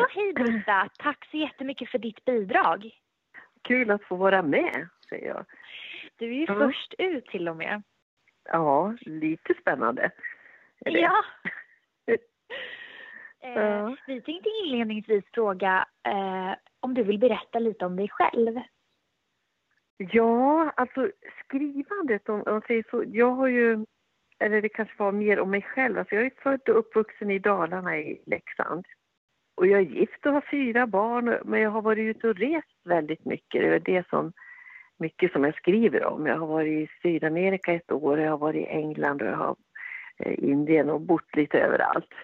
Ja, hej Britta. Tack så jättemycket för ditt bidrag. Kul att få vara med, säger jag. Du är ju Ja. först ut till och med. Ja, lite spännande. det. Ja. Eh, Ja. Vi tänkte inledningsvis fråga eh, om du vill berätta lite om dig själv. Ja, alltså skrivandet, om man säger så. Jag har ju, eller det kanske var mer om mig själv. Alltså jag är född och uppvuxen i Dalarna i Leksand. Och jag är gift och har fyra barn, men jag har varit ute och rest väldigt mycket. Det är det som, mycket som jag skriver om. Jag har varit i Sydamerika ett år, jag har varit i England och jag har eh, Indien och bott lite överallt.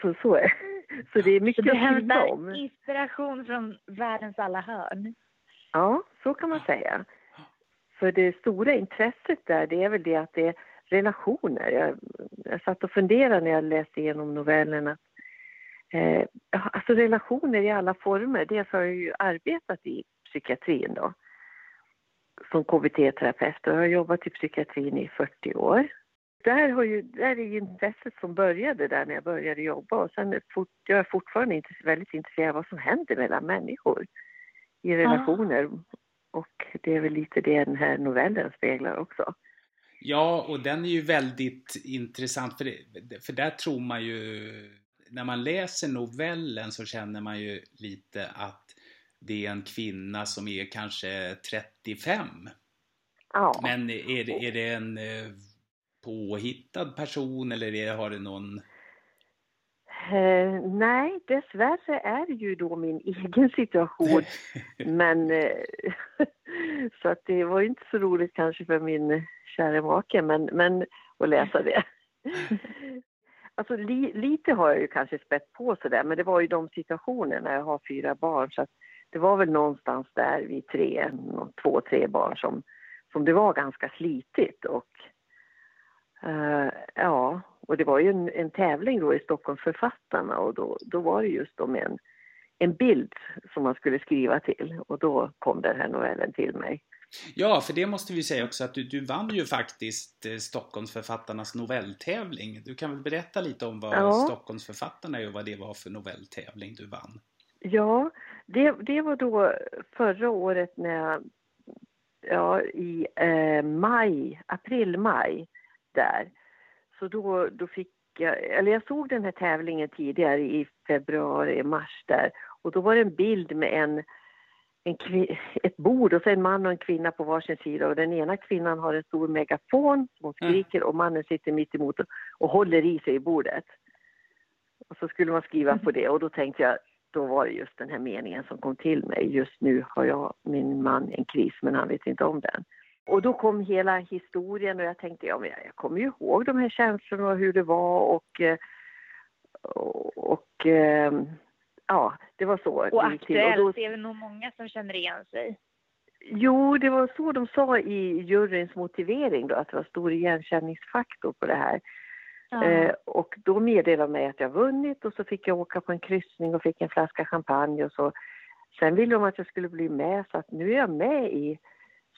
Så, så, är, så det är Så mycket du att skriva hämtar om. inspiration från världens alla hörn. Ja, så kan man säga. För det stora intresset där, det är väl det att det är relationer. Jag, jag satt och funderade när jag läste igenom novellen att eh, ja, alltså relationer i alla former. Dels har jag ju arbetat i psykiatrin då som KBT-terapeut och jag har jobbat i psykiatrin i 40 år. Där, har ju, där är ju intresset som började där när jag började jobba och sen är fort, jag är fortfarande inte väldigt intresserad av vad som händer mellan människor i relationer. Och det är väl lite det den här novellen speglar också. Ja, och den är ju väldigt intressant för, det, för där tror man ju när man läser novellen så känner man ju lite att det är en kvinna som är kanske 35. Ja. Men är det, är det en eh, påhittad person eller är, har det någon... Eh, nej, dessvärre är det ju då min egen situation. Men eh, så att det var inte så roligt kanske för min kära make men, men att läsa det. Alltså li, lite har jag ju kanske spett på sådär men det var ju de situationer när jag har fyra barn så att det var väl någonstans där vid tre, två, tre barn som, som det var ganska slitigt och uh, ja, och det var ju en, en tävling då i Stockholmsförfattarna och då, då var det just om en, en bild som man skulle skriva till och då kom den här novellen till mig. Ja, för det måste vi säga också att du, du vann ju faktiskt eh, Stockholmsförfattarnas novelltävling. Du kan väl berätta lite om vad Ja. Stockholmsförfattarna är och vad det var för novelltävling du vann? Ja, det, det var då förra året när jag, ja i eh, maj, april-maj där. Så då, då fick jag, eller jag såg den här tävlingen tidigare i februari, mars där. Och då var det en bild med en, ett bord och så en man och en kvinna på varsin sida. Och den ena kvinnan har en stor megafon som hon Mm. skriker och mannen sitter mitt emot och, och håller i sig i bordet. Och så skulle man skriva på det och då tänkte jag, då var det just den här meningen som kom till mig. Just nu har jag, min man, en kris men han vet inte om den. Och då kom hela historien och jag tänkte, ja men jag, jag kommer ju ihåg de här känslorna och hur det var och, eh, och, och eh, ja, det var så. Och det till. Och då- aktuellt är det nog många som känner igen sig. Jo, det var så de sa i juryns motivering då, att det var stor igenkänningsfaktor på det här. Ja. Eh, och då meddelade de mig att jag vunnit och så fick jag åka på en kryssning och fick en flaska champagne och så. Sen ville de att jag skulle bli med så att nu är jag med i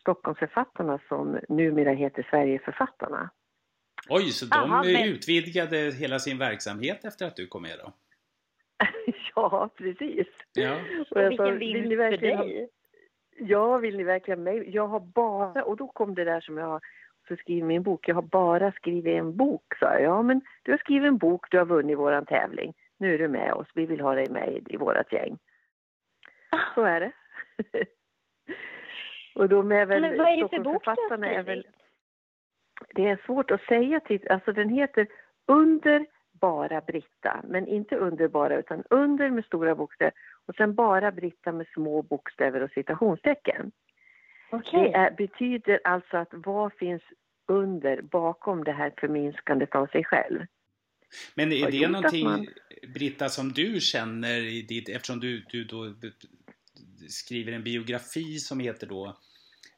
Stockholmsförfattarna som numera heter Sverigeförfattarna. Oj, så de Aha, men- utvidgade hela sin verksamhet efter att du kom med då? ja, precis. Ja. Och jag Vilken vill vinst ni för dig. Ja, vill ni verkligen mig? Jag har bara, och då kom det där som jag har så skrivit i min bok, jag har bara skrivit en bok, sa jag. Ja, men du har skrivit en bok, du har vunnit våran tävling. Nu är du med oss, vi vill ha dig med i, i vårat gäng. Så är det. och de är väl, Men vad är det för bok du har väl, skrivit? det är svårt att säga till, alltså den heter Under bara Britta, men inte underbara utan under med stora bokstäver och sen bara Britta med små bokstäver och citationstecken. Okej. Det är, betyder alltså att vad finns under, bakom det här förminskandet av sig själv? Men är det någonting, man- Britta, som du känner i ditt, eftersom du, du då skriver en biografi som heter då,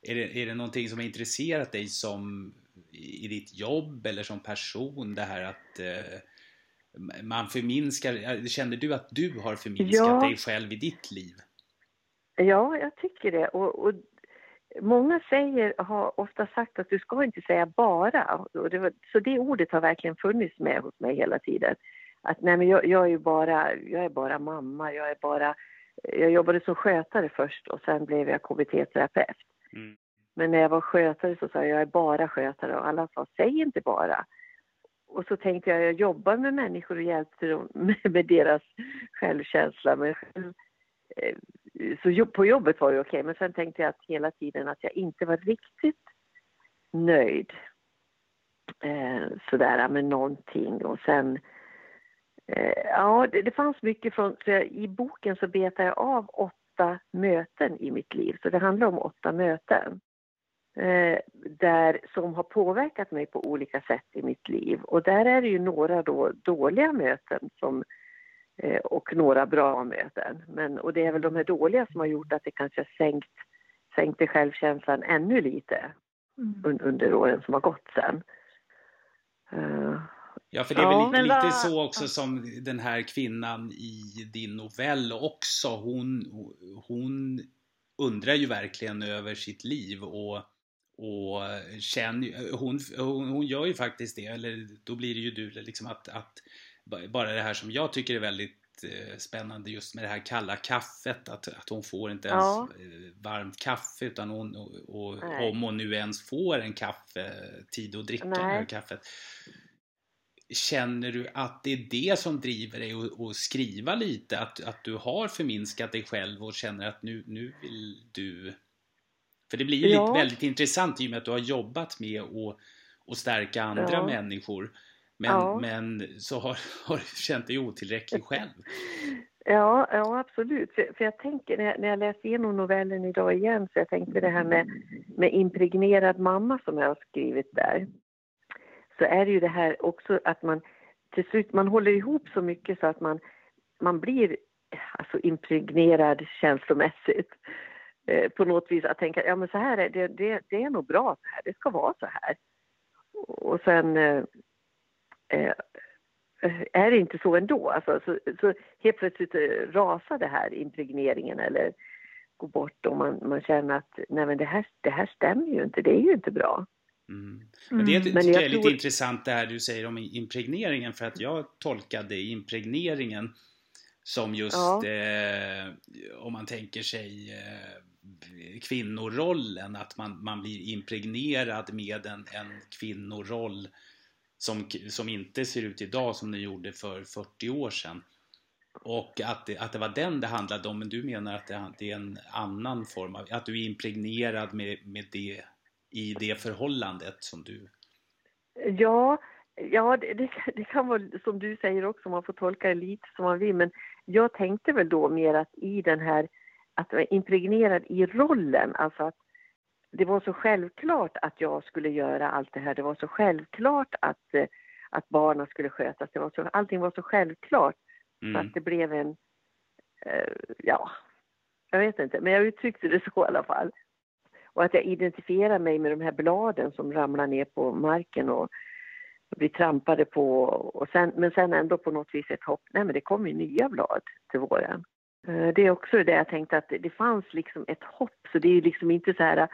är det, är det någonting som har intresserat dig som i ditt jobb eller som person det här att eh, man förminskar, känner du att du har förminskat Ja. dig själv i ditt liv? Ja, jag tycker det. Och, och många säger, har ofta sagt att du ska inte säga bara. Det var, så det ordet har verkligen funnits med hos mig hela tiden. att nej men jag, jag är bara, jag är bara mamma, jag är bara, jag jobbade som skötare först och sen blev jag KBT-terapeut. Mm. Men när jag var skötare så sa jag, jag är bara skötare och alla sa, säg inte bara. Och så tänkte jag, jag jobbar med människor och hjälper dem med, med deras självkänsla. Men själv, eh, så på jobbet var det okej, okay, men sen tänkte jag att hela tiden att jag inte var riktigt nöjd eh, sådär med någonting. Och sen, eh, ja det, det, fanns mycket från, så jag, i boken så betar jag av åtta möten i mitt liv, så det handlar om åtta möten. Eh, där, som har påverkat mig på olika sätt i mitt liv. Och där är det ju några då dåliga möten som, eh, och några bra möten. Men, och det är väl de här dåliga som har gjort att det kanske har sänkt, sänkte självkänslan ännu lite mm. under, under åren som har gått sen. Uh, ja, för det är ja, väl lite, lite så också som den här kvinnan i din novell också. Hon, hon undrar ju verkligen över sitt liv och och känner, hon, hon, hon gör ju faktiskt det, eller då blir det ju du liksom att, att bara det här som jag tycker är väldigt eh, spännande just med det här kalla kaffet att, att hon får inte ens ja. Eh, varmt kaffe utan hon, och, och om hon nu ens får en kaffe tid att dricka Nej. det här kaffet Känner du att det är det som driver dig att skriva lite? Att, att du har förminskat dig själv och känner att nu, nu vill du för det blir ju ja. väldigt intressant i och med att du har jobbat med att, att stärka andra ja. människor. Men, ja. men så har, har du känt dig otillräcklig själv. Ja, ja absolut. För, för jag tänker, när jag, när jag läste igenom novellen idag igen, så jag tänkte det här med, med impregnerad mamma som jag har skrivit där. Så är det ju det här också att man till slut, man håller ihop så mycket så att man, man blir alltså impregnerad känslomässigt. Eh, på något vis att tänka ja men så här är det, det, det är nog bra så här, det ska vara så här. Och sen eh, eh är det inte så ändå. Alltså, så, så helt plötsligt eh, rasar det här impregneringen eller går bort och man, man känner att nej men det här, det här stämmer ju inte, det är ju inte bra. Mm. Men det mm. men jag är lite tror... intressant det här du säger om impregneringen för att jag tolkade impregneringen som just ja. eh, om man tänker sig eh, kvinnorollen, att man, man blir impregnerad med en, en kvinnoroll som, som inte ser ut idag som den gjorde för 40 år sedan. Och att det, att det var den det handlade om, men du menar att det, det är en annan form av, att du är impregnerad med, med det i det förhållandet som du... Ja, ja det, det, det kan vara som du säger också, man får tolka det lite som man vill, men jag tänkte väl då mer att i den här att vara impregnerad i rollen. Alltså att det var så självklart att jag skulle göra allt det här. Det var så självklart att, eh, att barnen skulle skötas. Det var så, allting var så självklart. Mm. Så att det blev en... Eh, ja, jag vet inte, men jag uttryckte det så i alla fall. Och att jag identifierar mig med de här bladen som ramlar ner på marken och blir trampade på. Och sen, men sen ändå på något vis ett hopp. Nej, men det kommer ju nya blad till våren. Eh, det är också det jag tänkte att det fanns liksom ett hopp, så det är liksom inte så här eh,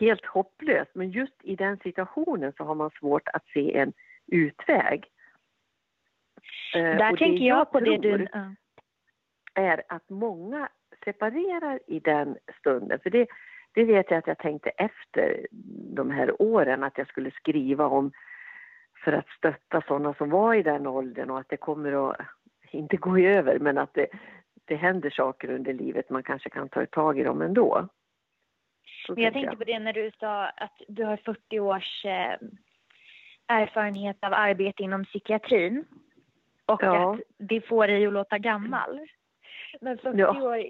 helt hopplöst. Men just i den situationen så har man svårt att se en utväg. Eh, Där tänker jag, jag på det du... är att många separerar i den stunden. För det, det vet jag att jag tänkte efter de här åren att jag skulle skriva om för att stötta sådana som var i den åldern och att det kommer att, inte gå över, men att det, det händer saker under livet, man kanske kan ta tag i dem ändå. Men jag tänkte jag. på det när du sa att du har 40 års eh, erfarenhet av arbete inom psykiatrin och ja. att det får dig att låta gammal. Men 40 ja. år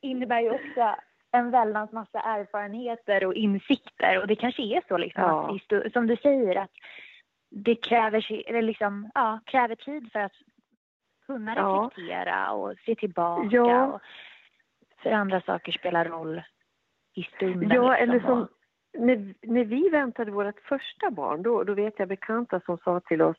innebär ju också en väldans massa erfarenheter och insikter och det kanske är så liksom ja. att, som du säger att det kräver, eller liksom, ja, kräver tid för att kunna reflektera ja. och se tillbaka. Ja. Och för andra saker spelar roll i stunden. Ja, liksom. eller som när, när vi väntade vårt första barn, då, då vet jag bekanta som sa till oss,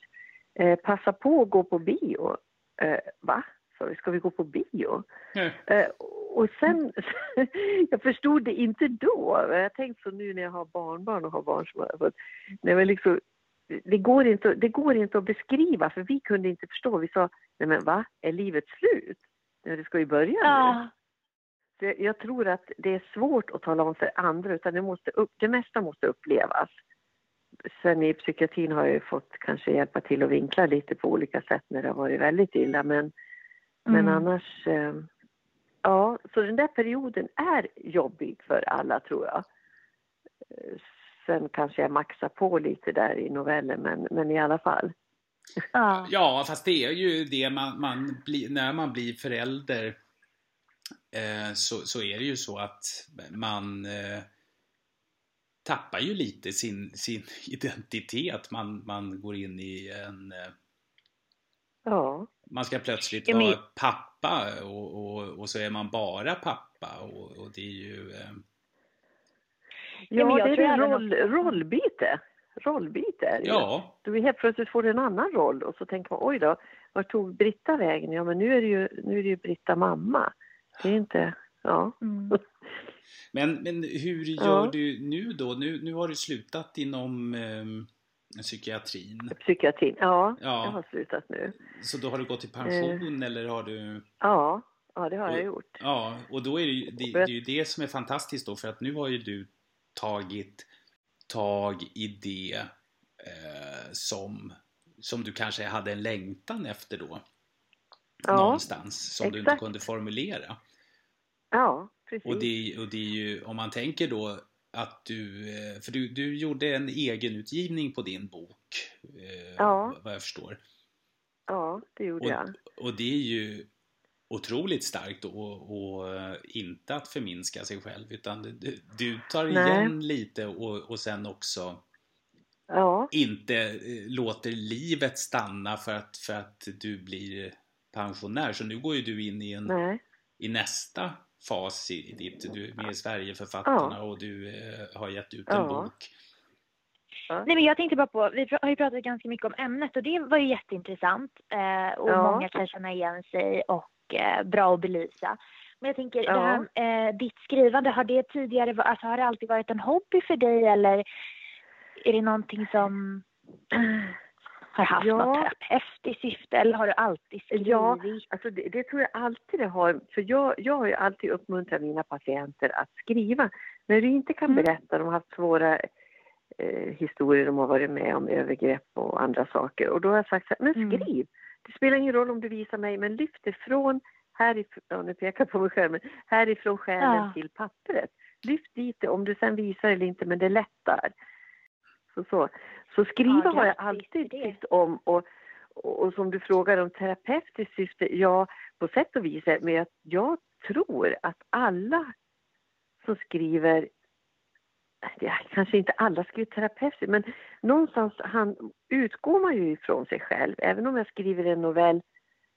eh, passa på att gå på bio. Eh, va? Så vi, ska vi gå på bio? Mm. Eh, och sen, jag förstod det inte då. Jag har tänkt så nu när jag har barnbarn och har barn som har fått, när jag liksom det, går inte, det går inte att beskriva för vi kunde inte förstå. Vi sa, nej men va, är livet slut? Nej, det ska ju börja ja. nu. Så jag tror att det är svårt att tala om för andra utan det, måste upp, det mesta måste upplevas. Sen i psykiatrin har jag fått kanske hjälpa till att vinkla lite på olika sätt när det har varit väldigt illa men, mm. men annars eh, Ja, så den där perioden är jobbig för alla tror jag. Sen kanske jag maxar på lite där i novellen, men, men i alla fall. Ja. ja, fast det är ju det man, man blir, när man blir förälder eh, så, så är det ju så att man eh, tappar ju lite sin, sin identitet. Man, man går in i en... Eh, ja. Man ska plötsligt vara pappa och, och, och, så är man bara pappa och, och det är ju... Eh, Ja, det är en roll, rollbyte. Rollbyte är det ja. ju. Du helt plötsligt får en annan roll och så tänker man oj då, var tog Britta vägen? Ja, men nu är det ju, nu är det ju Britta mamma. Det är inte, ja. Mm. Men, men hur gör ja. du nu då? Nu, nu har du slutat inom eh, psykiatrin. Psykiatrin, ja, ja. Jag har slutat nu. Så då har du gått i pension eh. eller har du? Ja, ja det har och, jag gjort. Ja, och då är det, ju, det, det är ju det som är fantastiskt då för att nu har ju du tagit tag i det eh, som, som du kanske hade en längtan efter då. Ja, någonstans som exakt. du inte kunde formulera. Ja, precis. Och det, och det är ju, om man tänker då att du, eh, för du, du gjorde en egenutgivning på din bok. Eh, ja. Vad jag förstår. Ja, det gjorde och, jag. Och det är ju otroligt starkt och, och eh, inte att förminska sig själv utan du, du tar igen Nej. lite och, och sen också ja. inte eh, låter livet stanna för att, för att du blir pensionär. Så nu går ju du in i, en, i nästa fas i ditt, du är med i Sverigeförfattarna ja. och du eh, har gett ut en ja. bok. Nej men jag tänkte bara på, vi har ju pratat ganska mycket om ämnet och det var ju jätteintressant eh, och ja. många kan känna igen sig och eh, bra att belysa. Men jag tänker, ja. det här, eh, ditt skrivande, har det tidigare, alltså har det alltid varit en hobby för dig eller är det någonting som har haft ja. något terapeutiskt syfte eller har du alltid skrivit? Ja, alltså det, det, tror jag alltid det har. För jag, jag har ju alltid uppmuntrat mina patienter att skriva. När du inte kan mm. berätta, de har haft svåra eh, historier de har varit med om, övergrepp och andra saker. Och då har jag sagt så här, men mm. skriv! Mm. Det spelar ingen roll om du visar mig, men lyft det från härifrån, ja, nu pekar på mig själv, men härifrån själen ja. till pappret. Lyft dit det, om du sen visar eller inte, men det lättar. Så, så. så skriva ja, har jag alltid tyckt om och, och, och, som du frågar om terapeutiskt syfte, ja på sätt och vis, men jag, jag tror att alla som skriver ja, kanske inte alla skriver terapeutiskt, men någonstans han, utgår man ju ifrån sig själv. Även om jag skriver en novell,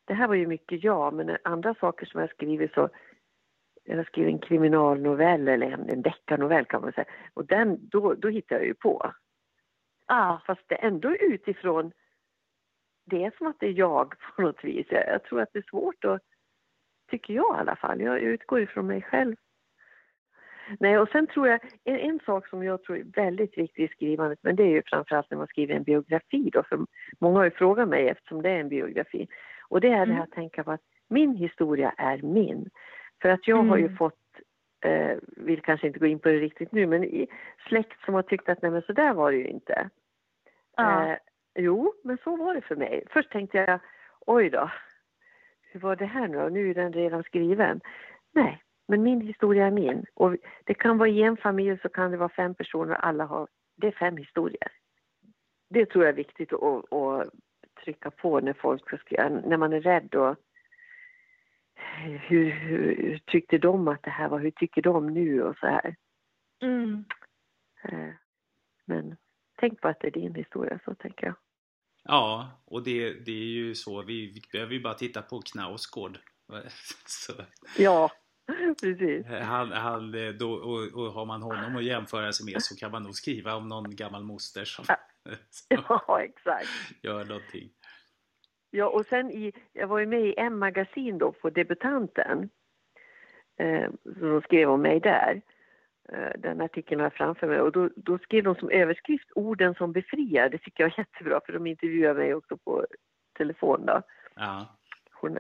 det här var ju mycket jag, men andra saker som jag skriver så jag skriver en kriminalnovell eller en, en deckarnovell kan man säga. Och den, då, då hittar jag ju på. Ah, fast det är ändå utifrån, det är som att det är jag på något vis. Jag, jag tror att det är svårt att, tycker jag i alla fall. Jag utgår ifrån mig själv. Nej, och sen tror jag, en, en, sak som jag tror är väldigt viktig i skrivandet, men det är ju framförallt när man skriver en biografi då, för många har ju frågat mig eftersom det är en biografi. Och det är mm. det här att tänka på att min historia är min. För att jag mm. har ju mm. fått, eh, vill kanske inte gå in på det riktigt nu, men i släkt som har tyckt att nej men så där var det ju inte. Ja. Eh, jo, men så var det för mig. Först tänkte jag, oj då, hur var det här nu Nu är den redan skriven. Nej, men min historia är min. Och det kan vara i en familj så kan det vara fem personer och alla har, det är fem historier. Det tror jag är viktigt att, att trycka på när folk när man är rädd och hur, hur, tyckte de att det här var, hur tycker de nu och så här. Mm. Eh, men tänk på att det är din historia, så tänker jag. Ja, och det, det är ju så, vi, vi behöver ju bara titta på Knausgård. Ja, Precis. Han, han, då, och, och har man honom att jämföra sig med så kan man nog skriva om någon gammal moster som, ja, exakt. gör någonting. Ja, och sen i, jag var ju med i M-magasin då på debutanten. Eh, som skrev om mig där. Eh, den artikeln har jag framför mig och då, då skrev de som överskrift orden som befriar. Det tycker jag var jättebra för de intervjuade mig också på telefon då. Ja.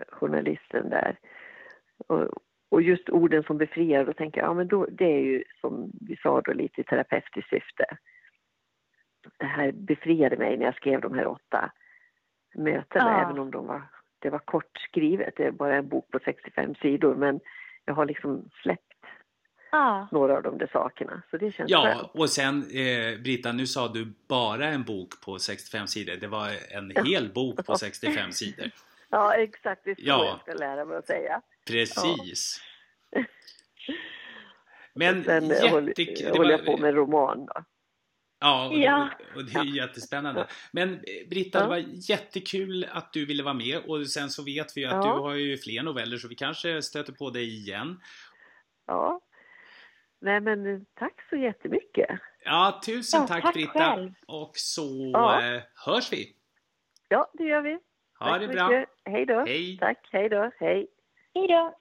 Journalisten där. Och, och just orden som befriar, då tänker jag, ja men då, det är ju som vi sa då lite i terapeutiskt syfte. Det här befriade mig när jag skrev de här åtta mötena, ja. även om de var, det var kort skrivet, det är bara en bok på 65 sidor, men jag har liksom släppt ja. några av de där sakerna. Så det känns Ja, bra. och sen eh, Britta, nu sa du bara en bok på 65 sidor. Det var en hel bok på 65 sidor. Ja, exakt. Det är så ja. jag ska lära mig att säga. Precis. Ja. Men sen jättekul. Håller, håller jag på med roman då. Ja, och, ja. och det är ju jättespännande. Men eh, Britta, ja. det var jättekul att du ville vara med och sen så vet vi ju att ja. du har ju fler noveller så vi kanske stöter på dig igen. Ja, Nej men eh, tack så jättemycket. Ja, tusen ja, tack, tack Britta. Själv. Och så ja. eh, hörs vi. Ja, det gör vi. Ha tack det bra. Mycket. Hej då. Hej. Tack, hej då. Hej. Hej då.